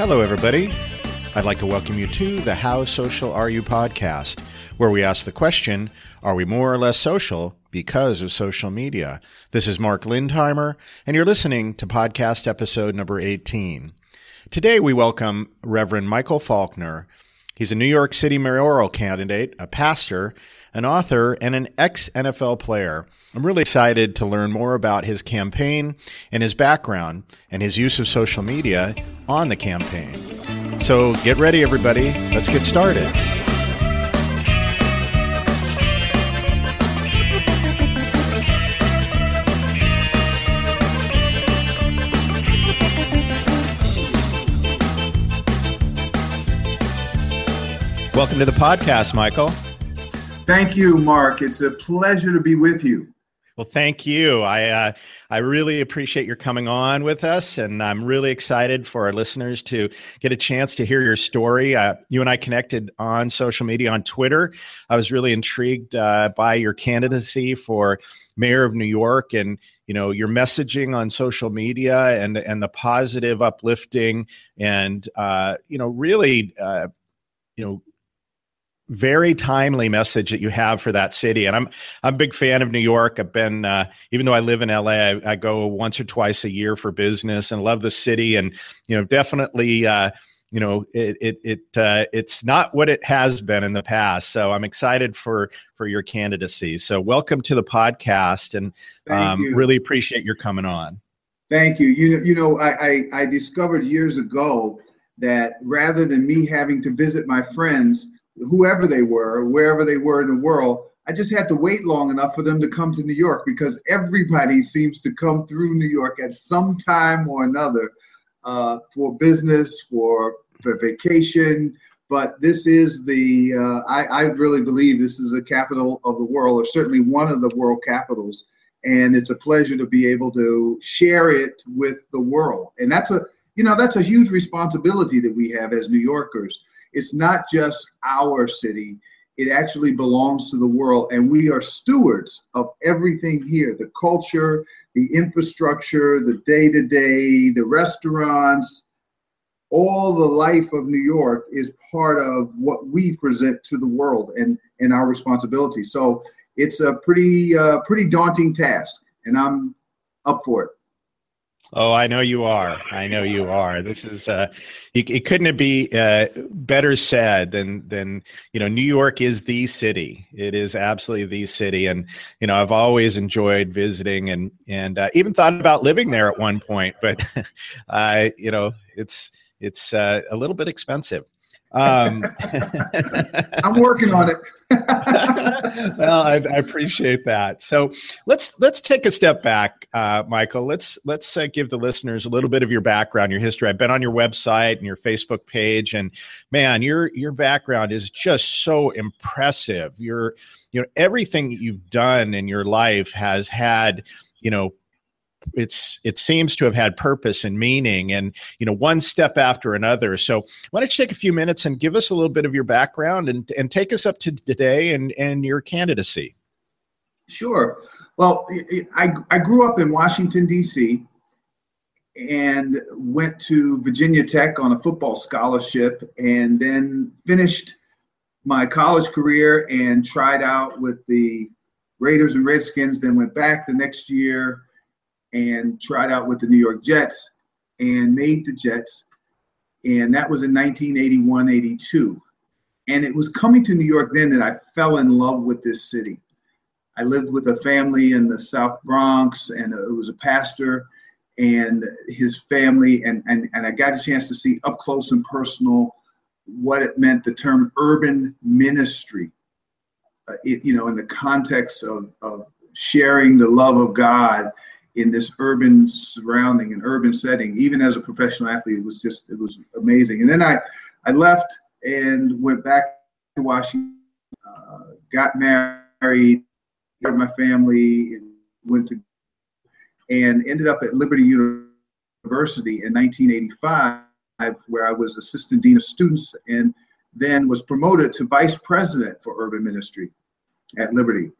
Hello, everybody. I'd like to welcome you to the How Social Are You podcast, where we ask the question Are we more or less social because of social media? This is Mark Lindheimer, and you're listening to podcast episode number 18. Today, we welcome Reverend Michel Faulkner. He's a New York City mayoral candidate, a pastor, an author, and an ex NFL player. I'm really excited to learn more about his campaign and his background and his use of social media on the campaign. So get ready, everybody. Let's get started. Welcome to the podcast, Michel. Thank you, Mark. It's a pleasure to be with you. Well, thank you. I uh, I really appreciate your coming on with us, and I'm really excited for our listeners to get a chance to hear your story. Uh, you and I connected on social media on Twitter. I was really intrigued uh, by your candidacy for mayor of New York, and you know your messaging on social media, and and the positive, uplifting, and uh, you know really uh, you know very timely message that you have for that city. And I'm I'm a big fan of New York. I've been uh, even though I live in LA, I, I, go once or twice a year for business and love the city. And you know, definitely. Uh, you know it it, it uh, it's not what it has been in the past so i'm excited for for your candidacy so welcome to the podcast and um, really appreciate your coming on thank you you, you know I, I i discovered years ago that rather than me having to visit my friends whoever they were, wherever they were in the world. I just had to wait long enough for them to come to New York because everybody seems to come through New York at some time or another uh, for business, for, for vacation. But this is the, uh, I, I really believe this is the capital of the world, or certainly one of the world capitals. And it's a pleasure to be able to share it with the world. And that's a, you know, that's a huge responsibility that we have as New Yorkers it's not just our city, it actually belongs to the world. And we are stewards of everything here the culture, the infrastructure, the day to day, the restaurants. All the life of New York is part of what we present to the world and, and our responsibility. So it's a pretty uh, pretty daunting task, and I'm up for it. Oh, I know you are. I know you are. This is uh, it, it couldn't be uh, better said than than you know. New York is the city. It is absolutely the city, and you know I've always enjoyed visiting and and uh, even thought about living there at one point, but uh, you know it's it's uh, a little bit expensive. Um, I'm working on it. well, I, I, appreciate that. So let's let's take a step back, uh, Michel. Let's let's uh, give the listeners a little bit of your background, your history. I've been on your website and your Facebook page, and man, your your background is just so impressive. Your you know everything that you've done in your life has had you know it's it seems to have had purpose and meaning and you know one step after another. So why don't you take a few minutes and give us a little bit of your background and and take us up to today and and your candidacy. Sure. Well i i grew up in washington d.c and went to virginia tech on a football scholarship and then finished my college career and tried out with the raiders and redskins then went back the next year and tried out with the New York Jets and made the Jets. And that was in 1981 82. And it was coming to New York then that I fell in love with this city. I lived with a family in the South Bronx, and it was a pastor and his family, and, and, and I got a chance to see up close and personal what it meant, the term urban ministry, uh, it, you know, in the context of, of sharing the love of God in this urban surrounding and urban setting, even as a professional athlete, it was just it was amazing. And then I I left and went back to Washington, uh, got married, got my family, and went to and ended up at Liberty University in 1985, where I was assistant dean of students and then was promoted to vice president for urban ministry at Liberty.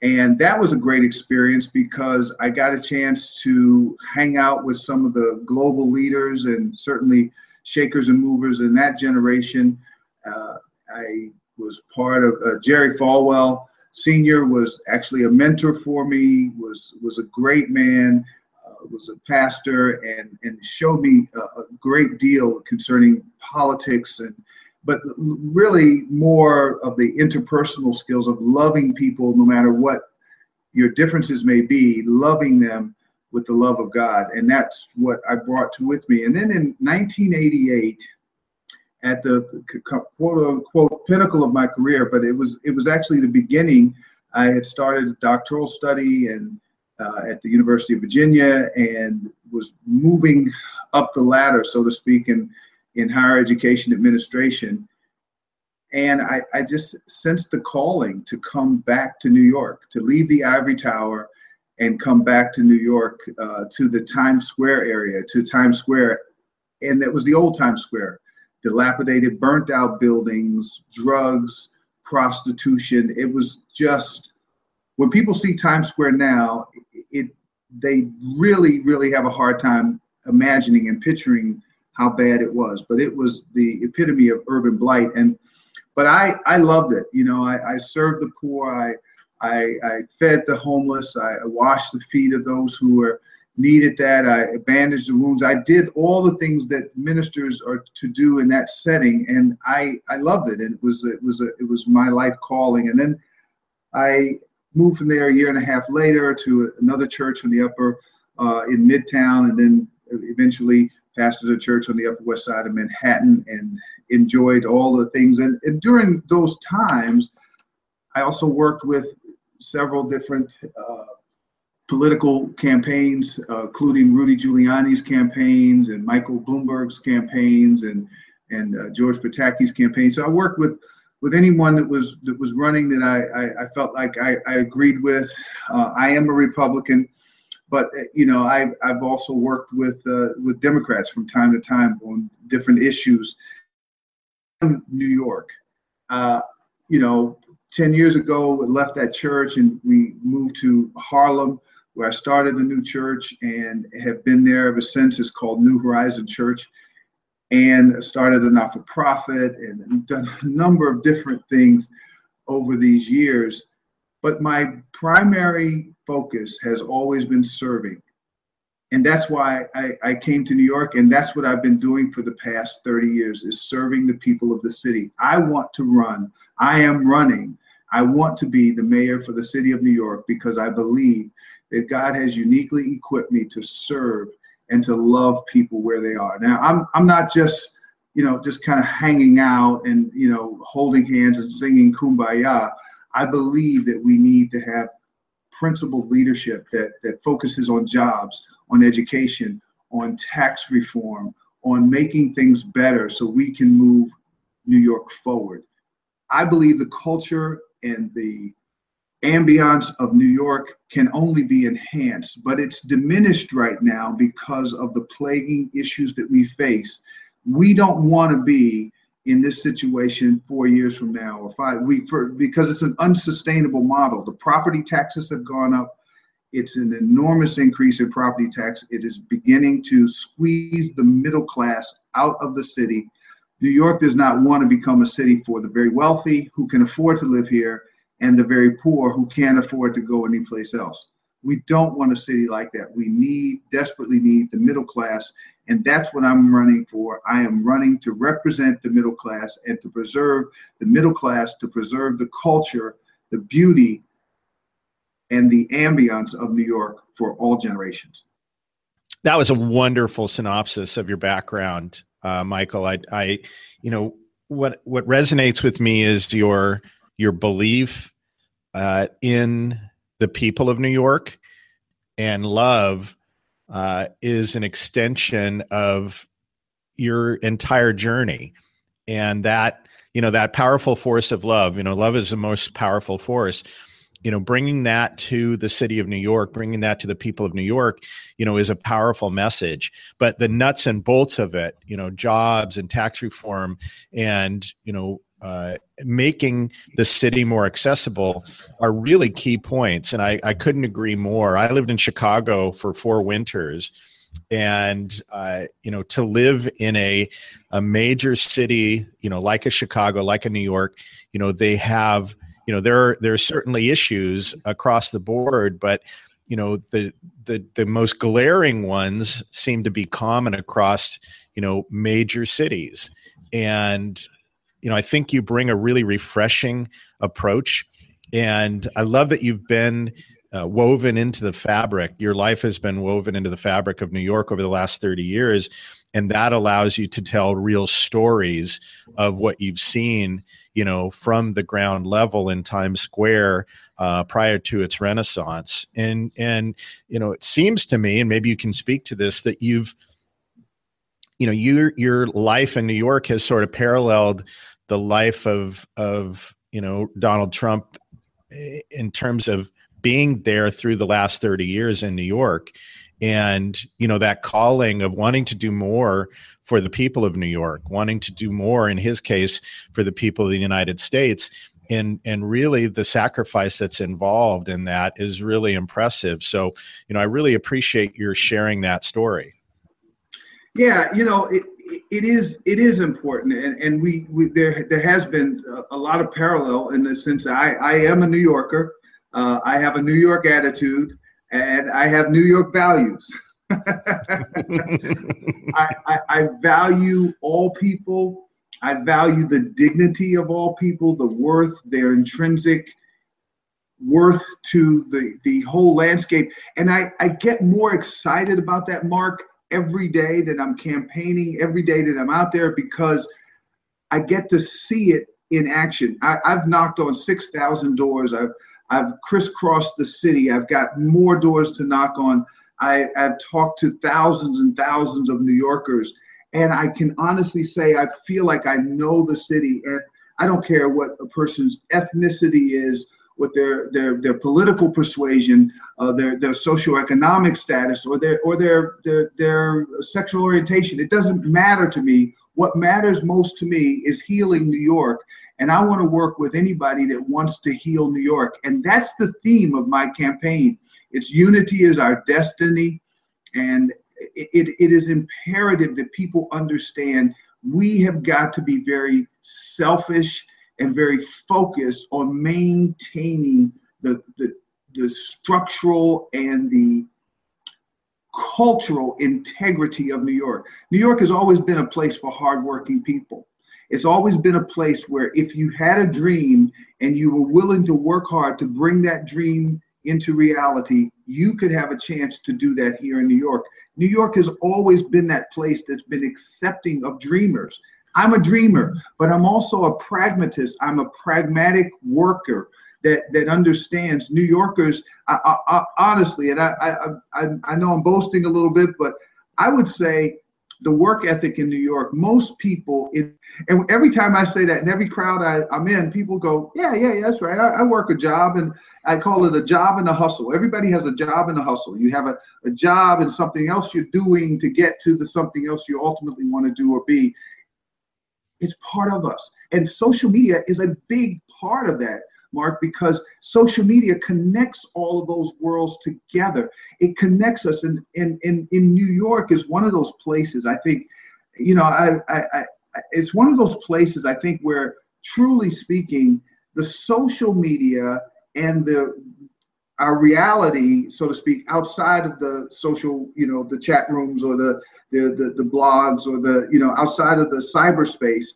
And that was a great experience because I got a chance to hang out with some of the global leaders and certainly shakers and movers in that generation. Uh, I was part of uh, Jerry Falwell Senior was actually a mentor for me. was was a great man. Uh, was a pastor and and showed me a, a great deal concerning politics and but really more of the interpersonal skills of loving people no matter what your differences may be, loving them with the love of God. And that's what I brought to with me. And then in 1988, at the quote unquote pinnacle of my career, but it was it was actually the beginning. I had started a doctoral study and uh, at the University of Virginia and was moving up the ladder, so to speak, in in higher education administration. And I, I just sensed the calling to come back to New York, to leave the ivory tower and come back to New York, uh, to the Times Square area, to Times Square. And it was the old Times Square, dilapidated, burnt out buildings, drugs, prostitution. It was just, when people see Times Square now, it they really, really have a hard time imagining and picturing how bad it was. But it was the epitome of urban blight. And but I I loved it. You know, I, I served the poor. I, I I fed the homeless. I washed the feet of those who were needed that. I bandaged the wounds. I did all the things that ministers are to do in that setting, and I I loved it. And it was it was a, it was my life calling. And then I moved from there a year and a half later to another church in the upper uh, in Midtown, and then eventually pastored a church on the Upper West Side of Manhattan, and enjoyed all the things. And, and during those times, I also worked with several different uh, political campaigns, uh, including Rudy Giuliani's campaigns and Michael Bloomberg's campaigns and and uh, George Pataki's campaign. So I worked with with anyone that was that was running that I I, I felt like I, I agreed with. Uh, I am a Republican, but uh, you know I've I've also worked with uh, with Democrats from time to time on different issues. In New York, uh, you know, ten years ago, we left that church and we moved to Harlem, where I started a new church and have been there ever since. It's called New Horizon Church and started a not for profit and done a number of different things over these years. But my primary focus has always been serving. And that's why I, I, came to New York, and that's what I've been doing for the past 30 years is serving the people of the city. I want to run. I am running. I want to be the mayor for the city of New York because I believe that God has uniquely equipped me to serve and to love people where they are. Now, I'm I'm not just you know just kind of hanging out and you know holding hands and singing kumbaya. I believe that we need to have principled leadership that that focuses on jobs, on education, on tax reform, on making things better so we can move New York forward. I believe the culture and the ambiance of New York can only be enhanced, but it's diminished right now because of the plaguing issues that we face. We don't want to be in this situation four years from now or five we for because it's an unsustainable model. The property taxes have gone up. It's an enormous increase in property tax. It is beginning to squeeze the middle class out of the city. New york does not want to become a city for the very wealthy who can afford to live here and the very poor who can't afford to go anyplace else we don't want a city like that. We need, desperately need the middle class. And that's what I'm running for. I am running to represent the middle class and to preserve the middle class, to preserve the culture, the beauty, and the ambience of New York for all generations. That was a wonderful synopsis of your background, uh, Michel. I, I, you know, what what resonates with me is your your belief uh, in the people of New York and love uh, is an extension of your entire journey. And that, you know, that powerful force of love, you know, love is the most powerful force. You know, bringing that to the city of New York, bringing that to the people of New York, you know, is a powerful message. But the nuts and bolts of it, you know, jobs and tax reform and, you know, uh, making the city more accessible are really key points. And I, I couldn't agree more. I lived in Chicago for four winters. And uh, you know, to live in a a major city, you know, like a Chicago, like a New York, you know, they have, you know, there are there are certainly issues across the board, but you know, the the the most glaring ones seem to be common across, you know, major cities. And you know, I think you bring a really refreshing approach. And I love that you've been uh, woven into the fabric. Your life has been woven into the fabric of New York over the last 30 years. And that allows you to tell real stories of what you've seen, you know, from the ground level in Times Square uh, prior to its renaissance. And, and, you know, it seems to me, and maybe you can speak to this, that you've, you know your your life in New York has sort of paralleled the life of of you know Donald Trump eh, in terms of being there through the last 30 years in New York. And you know that calling of wanting to do more for the people of New York wanting to do more in his case for the people of the United States. And and really the sacrifice that's involved in that is really impressive. So you know I really appreciate your sharing that story yeah, you know, it, it is it is important, and, and we, we there there has been a, lot of parallel in the sense I I am a New Yorker, uh, I have a New York attitude, and I have New York values. I, I, I value all people. I value the dignity of all people, the worth, their intrinsic worth to the the whole landscape, and I I get more excited about that, Mark, every day that I'm campaigning, every day that I'm out there because I get to see it in action. I, have knocked on 6,000 doors. I've, I've crisscrossed the city. I've got more doors to knock on. I, I've talked to thousands and thousands of New Yorkers. And I can honestly say I feel like I know the city. And I don't care what a person's ethnicity is with their their their political persuasion, uh, their their socioeconomic status, or their or their, their their sexual orientation. It doesn't matter to me. What matters most to me is healing New York, and I want to work with anybody that wants to heal New York. And that's the theme of my campaign. It's unity is our destiny, and it, it, it is imperative that people understand we have got to be very selfish and very focused on maintaining the, the, the structural and the cultural integrity of New York. New York has always been a place for hardworking people. It's always been a place where if you had a dream and you were willing to work hard to bring that dream into reality, you could have a chance to do that here in New York. New York has always been that place that's been accepting of dreamers. I'm a dreamer, but I'm also a pragmatist. I'm a pragmatic worker that that understands New Yorkers. I, I, I, honestly, and I, I I know I'm boasting a little bit, but I would say the work ethic in New York, most people, in, and every time I say that, in every crowd I, am in, people go, yeah, yeah, yeah, that's right. I, I, work a job and I call it a job and a hustle. Everybody has a job and a hustle. You have a, a job and something else you're doing to get to the something else you ultimately want to do or be. It's part of us. And social media is a big part of that. Mark, because social media connects all of those worlds together. It connects us. And in, in, in New York is one of those places, I think, you know, I, I, I, it's one of those places, I think, where truly speaking, the social media and the our reality, so to speak, outside of the social, you know, the chat rooms or the the the, the blogs or the, you know, outside of the cyberspace,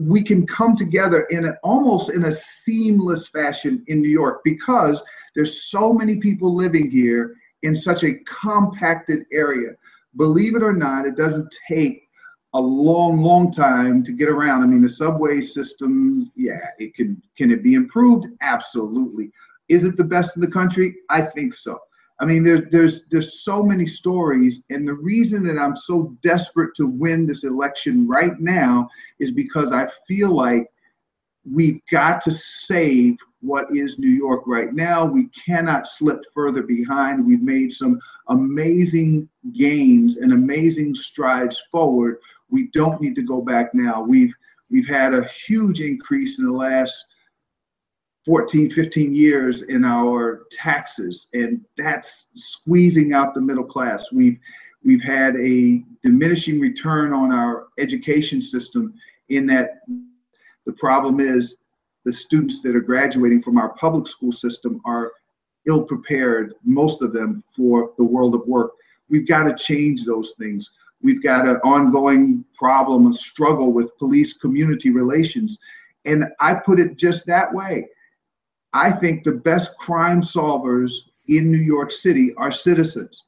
we can come together in a, almost in a seamless fashion in New York because there's so many people living here in such a compacted area. Believe it or not, it doesn't take a long, long time to get around. I mean, the subway system, yeah, it can can it be improved? Absolutely. Is it the best in the country? I think so. I mean, there, there's there's so many stories, and the reason that I'm so desperate to win this election right now is because I feel like we've got to save what is New York right now. We cannot slip further behind. We've made some amazing gains and amazing strides forward. We don't need to go back now. We've we've had a huge increase in the last 14, 15 years in our taxes, and that's squeezing out the middle class. We've we've had a diminishing return on our education system in that the problem is the students that are graduating from our public school system are ill prepared, most of them, for the world of work. We've got to change those things. We've got an ongoing problem, a struggle with police community relations. And I put it just that way I think the best crime solvers in New York City are citizens.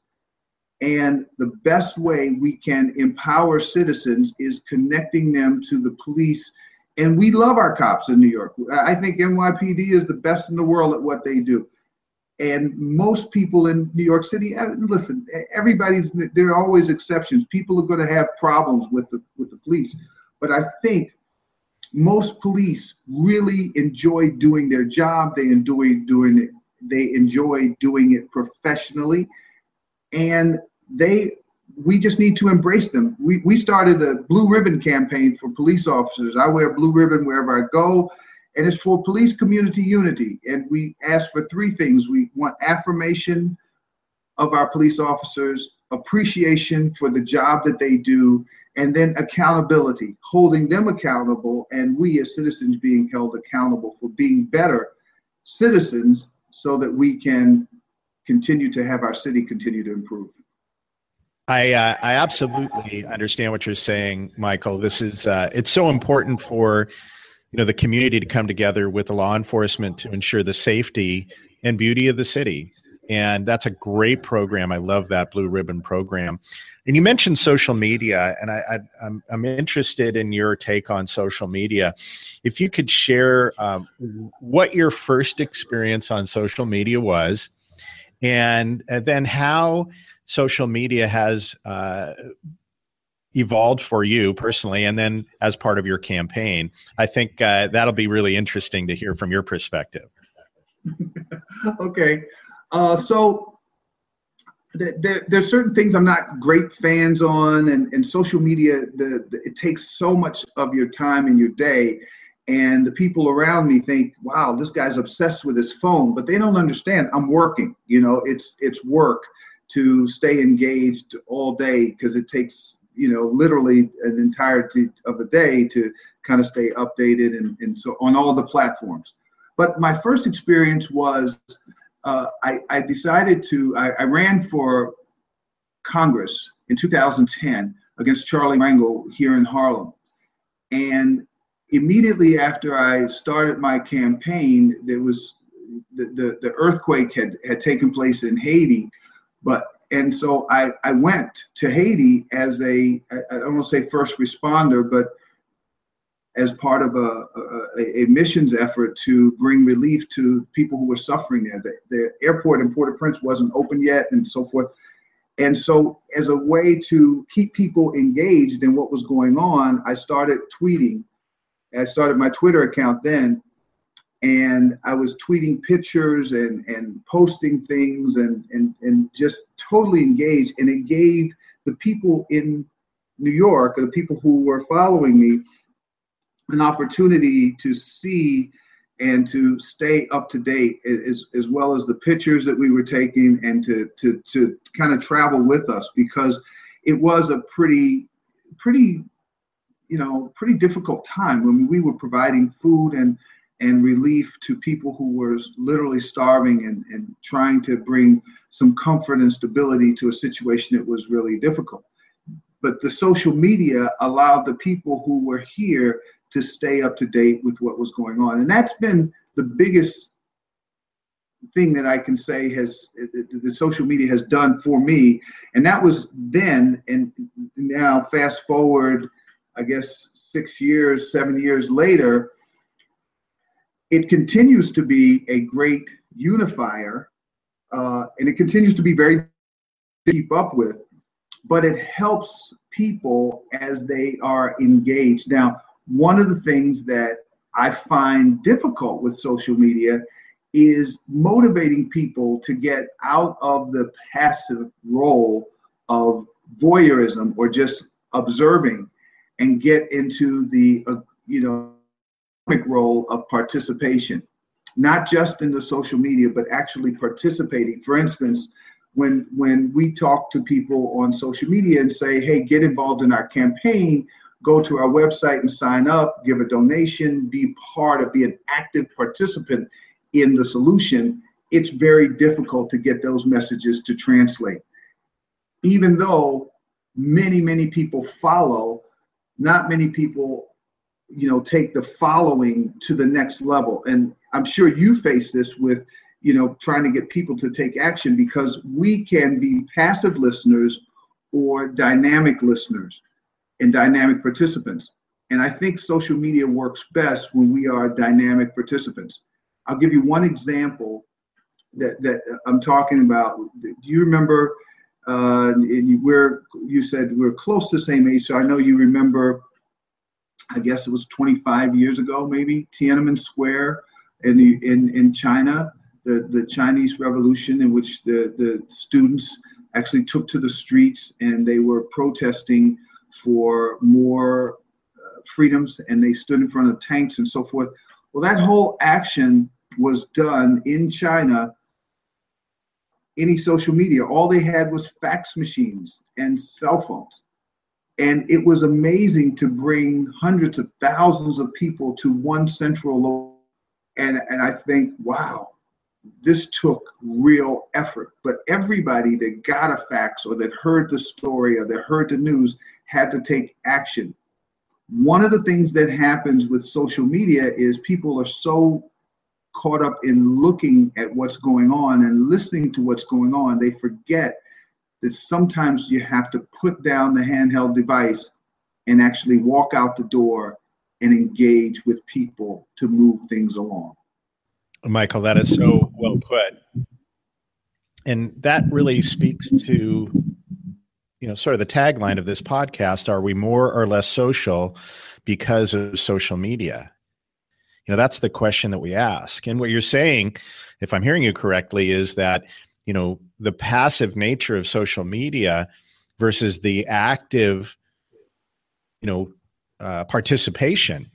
And the best way we can empower citizens is connecting them to the police. And we love our cops in New York. I think NYPD is the best in the world at what they do. And most people in New York City, eh, listen, eh, everybody's, there are always exceptions. People are going to have problems with the, with the police. But I think most police really enjoy doing their job. They enjoy doing it. They enjoy doing it professionally, and they. We just need to embrace them. We, we started the Blue Ribbon campaign for police officers. I wear blue ribbon wherever I go, and it's for police community unity. And we ask for three things. We want affirmation of our police officers, appreciation for the job that they do, and then accountability, holding them accountable, and we as citizens being held accountable for being better citizens so that we can continue to have our city continue to improve. I uh, I absolutely understand what you're saying, Michel. This is uh, it's so important for you know the community to come together with the law enforcement to ensure the safety and beauty of the city and that's a great program. I love that Blue Ribbon program. And you mentioned social media, and I, I, I'm, I'm interested in your take on social media. If you could share um, what your first experience on social media was, and, and then how social media has uh, evolved for you personally, and then as part of your campaign, I think uh, that'll be really interesting to hear from your perspective. okay. Uh, so there, there's certain things I'm not great fans on, and, and social media, the, the, it takes so much of your time and your day. And the people around me think, wow, this guy's obsessed with his phone, but they don't understand I'm working. You know, it's it's work to stay engaged all day because it takes, you know, literally an entirety of a day to kind of stay updated and, and so on all the platforms. But my first experience was uh, I, I, decided to, I, I, ran for Congress in 2010 against Charlie Rangel here in Harlem. And immediately after I started my campaign, there was the, the, the earthquake had, had taken place in Haiti. But and so I, I went to Haiti as a I don't want to say first responder, but as part of a, a, a, missions effort to bring relief to people who were suffering there. The, the airport in Port-au-Prince wasn't open yet and so forth. And so, as a way to keep people engaged in what was going on, I started tweeting. I started my Twitter account then, and I was tweeting pictures and, and posting things and, and, and just totally engaged. And it gave the people in New York, the people who were following me, an opportunity to see and to stay up to date as, as well as the pictures that we were taking and to, to, to kind of travel with us because it was a pretty, pretty, you know, pretty difficult time when we were providing food and, and relief to people who were literally starving and, and trying to bring some comfort and stability to a situation that was really difficult. But the social media allowed the people who were here to stay up to date with what was going on. And that's been the biggest thing that I can say has the social media has done for me. And that was then, and now fast forward, I guess six years, seven years later, it continues to be a great unifier, uh, and it continues to be very to keep up with. But it helps people as they are engaged. Now, one of the things that I find difficult with social media is motivating people to get out of the passive role of voyeurism or just observing and get into the uh, you know role of participation. Not just in the social media but actually participating. For instance when when we talk to people on social media and say hey get involved in our campaign go to our website and sign up, give a donation, be part of, be an active participant in the solution, it's very difficult to get those messages to translate. Even though many, many people follow, not many people, you know, take the following to the next level. And I'm sure you face this with, you know, trying to get people to take action because we can be passive listeners or dynamic listeners and dynamic participants. And I think social media works best when we are dynamic participants. I'll give you one example that, that I'm talking about. Do you remember? Uh, and you, we're, you said we're close to the same age, so I know you remember. I guess it was 25 years ago, maybe Tiananmen Square in the, in in China, the the Chinese Revolution, in which the the students actually took to the streets and they were protesting for more uh, freedoms and they stood in front of tanks and so forth. Well, that whole action was done in China, any social media. All they had was fax machines and cell phones. And it was amazing to bring hundreds of thousands of people to one central location. And, and I think, wow, this took real effort. But everybody that got a fax or that heard the story or that heard the news had to take action. One of the things that happens with social media is people are so caught up in looking at what's going on and listening to what's going on, they forget that sometimes you have to put down the handheld device and actually walk out the door and engage with people to move things along. Michel, that is so well put. And that really speaks to you know sort of the tagline of this podcast are we more or less social because of social media? You know that's the question that we ask. And what you're saying if i'm hearing you correctly is that you know the passive nature of social media versus the active you know uh, participation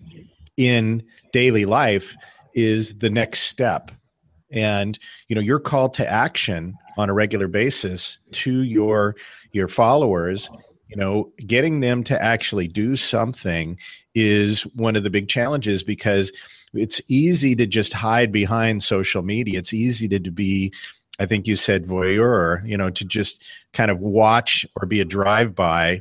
in daily life is the next step and you know your call to action on a regular basis to your your followers you know getting them to actually do something is one of the big challenges because it's easy to just hide behind social media. It's easy to, to be i think you said voyeur you know to just kind of watch or be a drive by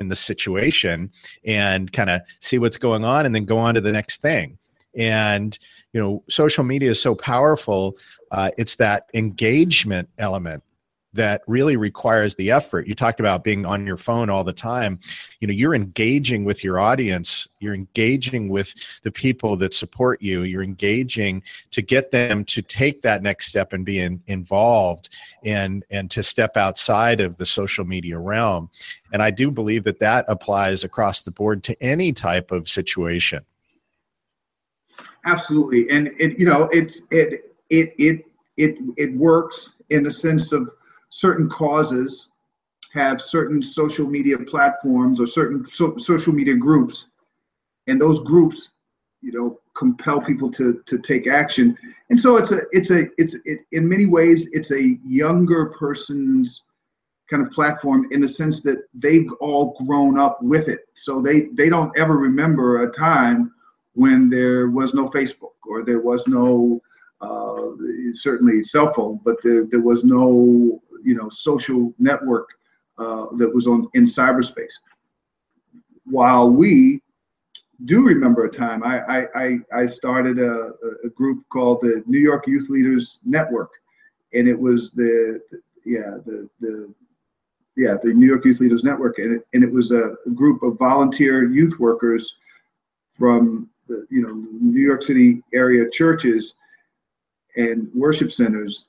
in the situation and kind of see what's going on and then go on to the next thing and you know social media is so powerful uh, it's that engagement element that really requires the effort. You talked about being on your phone all the time. You know, you're engaging with your audience, you're engaging with the people that support you, you're engaging to get them to take that next step and be in, involved and and to step outside of the social media realm. And I do believe that that applies across the board to any type of situation. Absolutely. And it you know, it's it it it it it works in the sense of certain causes have certain social media platforms or certain so, social media groups, and those groups, you know, compel people to to take action. And so it's a it's a it's it, in many ways it's a younger person's kind of platform in the sense that they've all grown up with it. So they they don't ever remember a time when there was no Facebook or there was no uh, certainly cell phone, but there, there was no you know social network uh, that was on in cyberspace. While we do remember a time, I I, I started a, a group called the New York Youth Leaders Network, and it was the yeah the the yeah the New York Youth Leaders Network, and it, and it was a, a group of volunteer youth workers from the you know New York City area churches and worship centers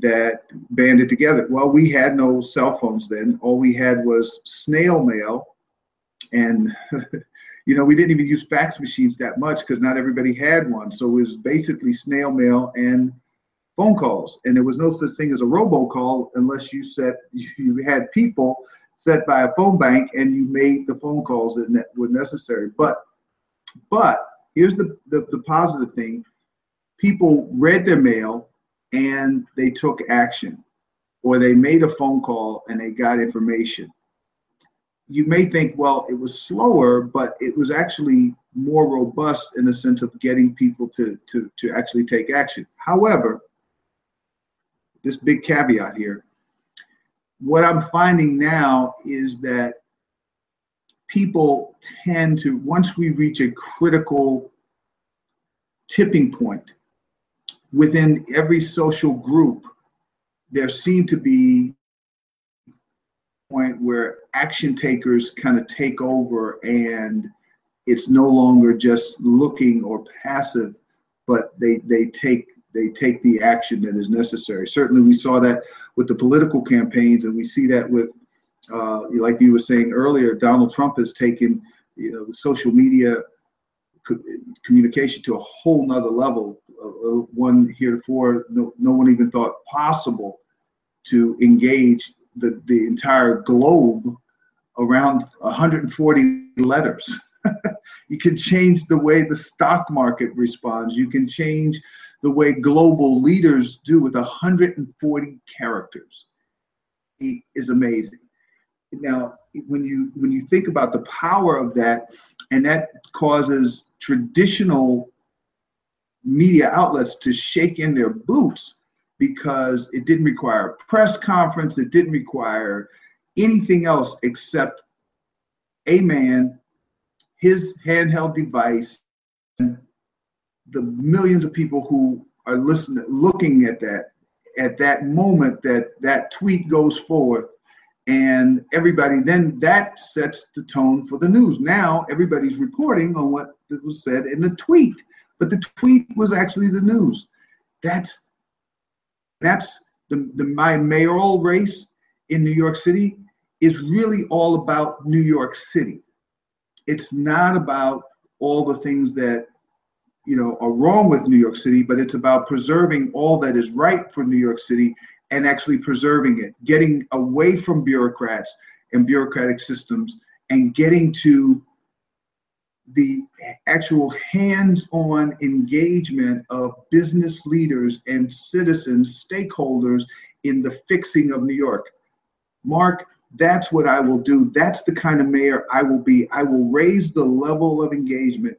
that banded together. Well, we had no cell phones then. All we had was snail mail. And, you know, we didn't even use fax machines that much because not everybody had one. So it was basically snail mail and phone calls. And there was no such thing as a robocall unless you set, you had people set by a phone bank and you made the phone calls that were necessary. But, but here's the, the, the positive thing people read their mail and they took action or they made a phone call and they got information. You may think, well, it was slower, but it was actually more robust in the sense of getting people to, to, to actually take action. However, this big caveat here what I'm finding now is that people tend to, once we reach a critical tipping point, within every social group, there seem to be a point where action takers kind of take over and it's no longer just looking or passive but they they take they take the action that is necessary. Certainly we saw that with the political campaigns and we see that with uh, like you were saying earlier donald trump has taken you know the social media communication to a whole nother level, uh, uh, one heretofore no, no one even thought possible to engage the, the entire globe around 140 letters. you can change the way the stock market responds. You can change the way global leaders do with 140 characters. It is amazing. Now, when you when you think about the power of that, and that causes traditional media outlets to shake in their boots because it didn't require a press conference, it didn't require anything else except a man, his handheld device, and the millions of people who are listening, looking at that, at that moment that that tweet goes forth and everybody then that sets the tone for the news. Now everybody's reporting on what was said in the tweet but the tweet was actually the news. That's that's the, the my mayoral race in new york city is really all about new york city. It's not about all the things that you know are wrong with new york city but it's about preserving all that is right for new york city and actually preserving it, getting away from bureaucrats and bureaucratic systems and getting to the actual hands-on engagement of business leaders and citizens, stakeholders in the fixing of New York. Mark, that's what I will do. That's the kind of mayor I will be. I will raise the level of engagement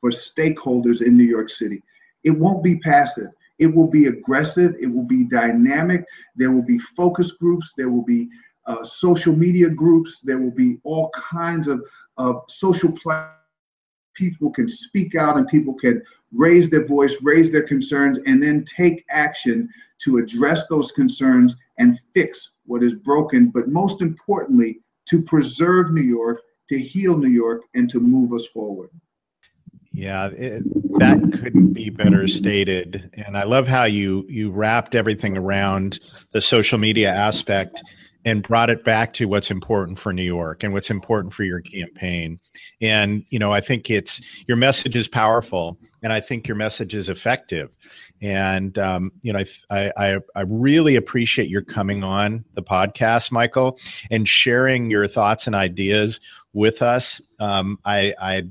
for stakeholders in New York City. It won't be passive. It will be aggressive, it will be dynamic, there will be focus groups, there will be uh, social media groups, there will be all kinds of, of social platforms people can speak out and people can raise their voice, raise their concerns, and then take action to address those concerns and fix what is broken. But most importantly, to preserve New York, to heal New York, and to move us forward. Yeah, it, that couldn't be better stated. And I love how you you wrapped everything around the social media aspect and brought it back to what's important for New York and what's important for your campaign. And you know, I think it's your message is powerful, and I think your message is effective. And um, you know, I, I I really appreciate your coming on the podcast, Michel, and sharing your thoughts and ideas with us. Um, I I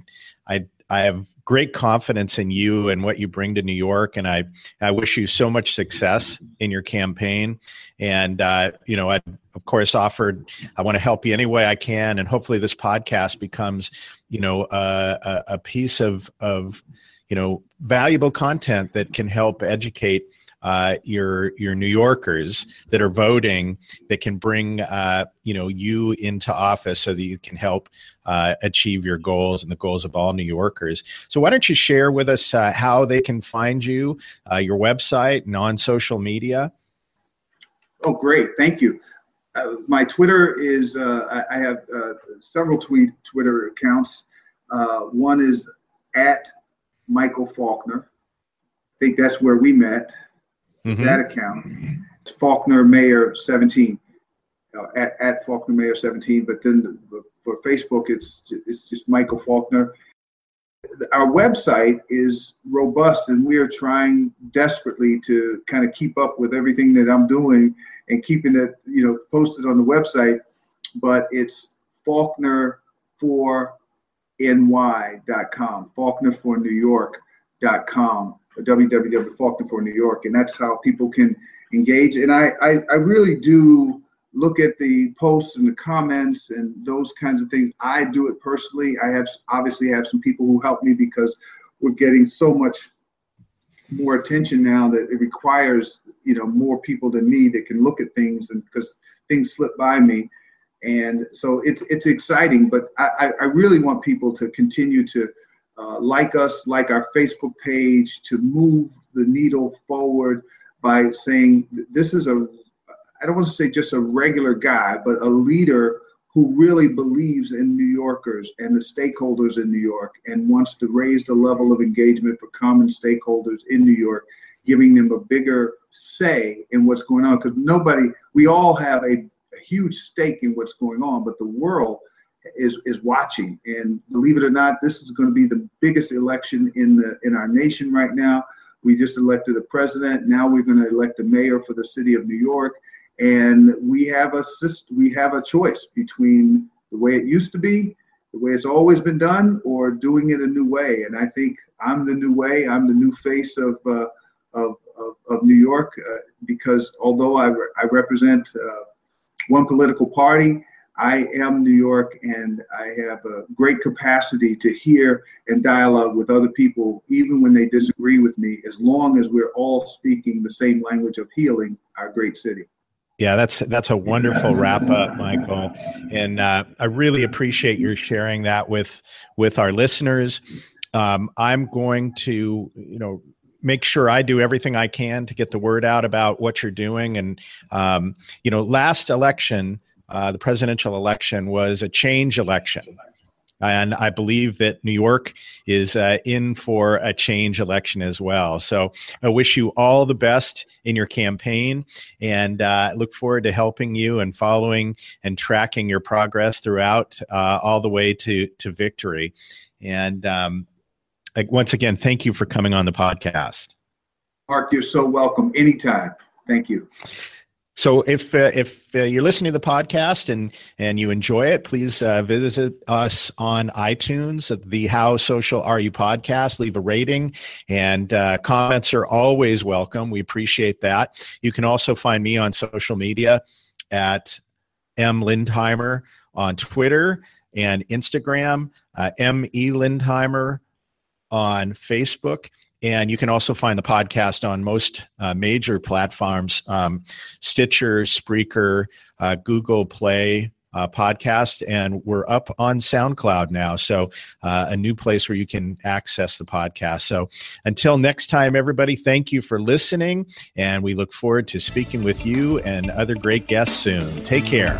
I I have great confidence in you and what you bring to New York, and I I wish you so much success in your campaign. And uh, you know, I of course offered I want to help you any way I can, and hopefully this podcast becomes you know a, a piece of of you know valuable content that can help educate uh, your your New Yorkers that are voting that can bring uh, you know you into office so that you can help uh, achieve your goals and the goals of all New Yorkers. So why don't you share with us uh, how they can find you, uh, your website, and on social media? Oh, great! Thank you. Uh, my Twitter is I, I, have several tweet Twitter accounts. one is at Michel Faulkner. I think that's where we met mm-hmm. that account. It's Faulkner Mayor 17 uh, at, at Faulkner Mayor 17. But then for Facebook, it's it's just Michel Faulkner. Our website is robust, and we are trying desperately to kind of keep up with everything that I'm doing and keeping it, you know, posted on the website. But it's Faulkner for ny.com, Faulkner for New York.com www for New York, and that's how people can engage. And I, I, I really do look at the posts and the comments and those kinds of things. I do it personally. I have obviously have some people who help me because we're getting so much more attention now that it requires you know more people than me that can look at things and because things slip by me and so it's it's exciting but I, I really want people to continue to uh, like us, like our Facebook page, to move the needle forward by saying this is a, I don't want to say just a regular guy, but a leader who really believes in New Yorkers and the stakeholders in New York and wants to raise the level of engagement for common stakeholders in New York, giving them a bigger say in what's going on. Because nobody, we all have a, a huge stake in what's going on, but the world is is watching. And believe it or not, this is going to be the biggest election in the in our nation right now. We just elected a president. Now we're going to elect a mayor for the city of New York, and we have a we have a choice between the way it used to be, the way it's always been done, or doing it a new way. And I think I'm the new way. I'm the new face of uh, of, of, of New York uh, because although I, re- I represent uh, one political party, I am New York and I have a great capacity to hear and dialogue with other people, even when they disagree with me, as long as we're all speaking the same language of healing our great city. Yeah, that's that's a wonderful wrap up, Michel, and uh, I really appreciate your sharing that with with our listeners. Um, I'm going to, you know, make sure I do everything I can to get the word out about what you're doing. And um, you know, last election, uh, the presidential election was a change election. And I believe that New York is uh, in for a change election as well. So I wish you all the best in your campaign and uh, look forward to helping you and following and tracking your progress throughout uh, all the way to, to victory. And um, once again, thank you for coming on the podcast. Mark, you're so welcome anytime. Thank you. So if uh, if uh, you're listening to the podcast and and you enjoy it, please uh, visit us on iTunes, the How Social Are You podcast. Leave a rating and uh, comments are always welcome. We appreciate that. You can also find me on social media at M Lindheimer on Twitter and Instagram, uh, M E Lindheimer on Facebook. And you can also find the podcast on most uh, major platforms um, Stitcher, Spreaker, uh, Google Play, uh, podcast, and we're up on SoundCloud now. So, uh, a new place where you can access the podcast. So, until next time, everybody, thank you for listening, and we look forward to speaking with you and other great guests soon. Take care.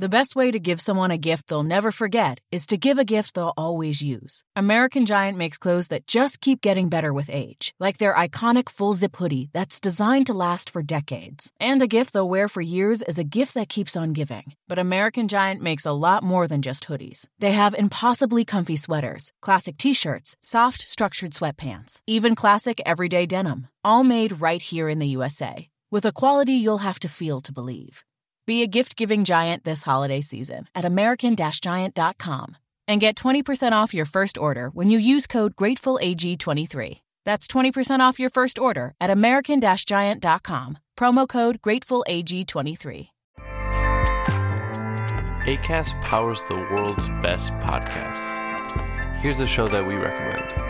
The best way to give someone a gift they'll never forget is to give a gift they'll always use. American Giant makes clothes that just keep getting better with age, like their iconic full zip hoodie that's designed to last for decades. And a gift they'll wear for years is a gift that keeps on giving. But American Giant makes a lot more than just hoodies. They have impossibly comfy sweaters, classic t shirts, soft, structured sweatpants, even classic everyday denim, all made right here in the USA, with a quality you'll have to feel to believe. Be a gift giving giant this holiday season at American Giant.com and get 20% off your first order when you use code GratefulAG23. That's 20% off your first order at American Giant.com. Promo code GratefulAG23. ACAST powers the world's best podcasts. Here's a show that we recommend.